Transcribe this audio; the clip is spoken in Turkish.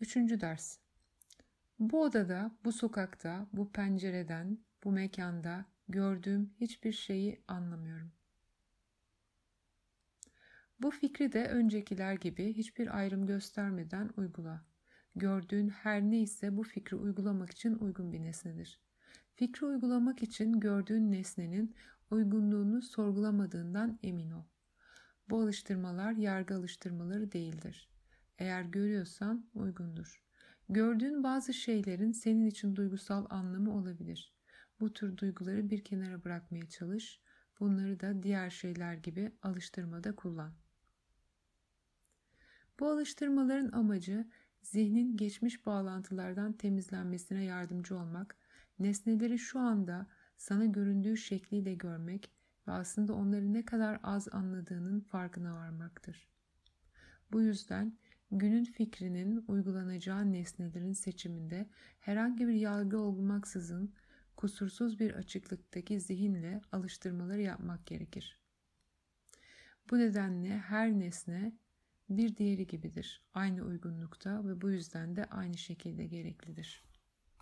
Üçüncü ders. Bu odada, bu sokakta, bu pencereden, bu mekanda gördüğüm hiçbir şeyi anlamıyorum. Bu fikri de öncekiler gibi hiçbir ayrım göstermeden uygula. Gördüğün her neyse bu fikri uygulamak için uygun bir nesnedir. Fikri uygulamak için gördüğün nesnenin uygunluğunu sorgulamadığından emin ol. Bu alıştırmalar yargı alıştırmaları değildir. Eğer görüyorsan uygundur. Gördüğün bazı şeylerin senin için duygusal anlamı olabilir. Bu tür duyguları bir kenara bırakmaya çalış. Bunları da diğer şeyler gibi alıştırmada kullan. Bu alıştırmaların amacı zihnin geçmiş bağlantılardan temizlenmesine yardımcı olmak, nesneleri şu anda sana göründüğü şekliyle görmek ve aslında onları ne kadar az anladığının farkına varmaktır. Bu yüzden günün fikrinin uygulanacağı nesnelerin seçiminde herhangi bir yargı olmaksızın kusursuz bir açıklıktaki zihinle alıştırmaları yapmak gerekir. Bu nedenle her nesne bir diğeri gibidir. Aynı uygunlukta ve bu yüzden de aynı şekilde gereklidir.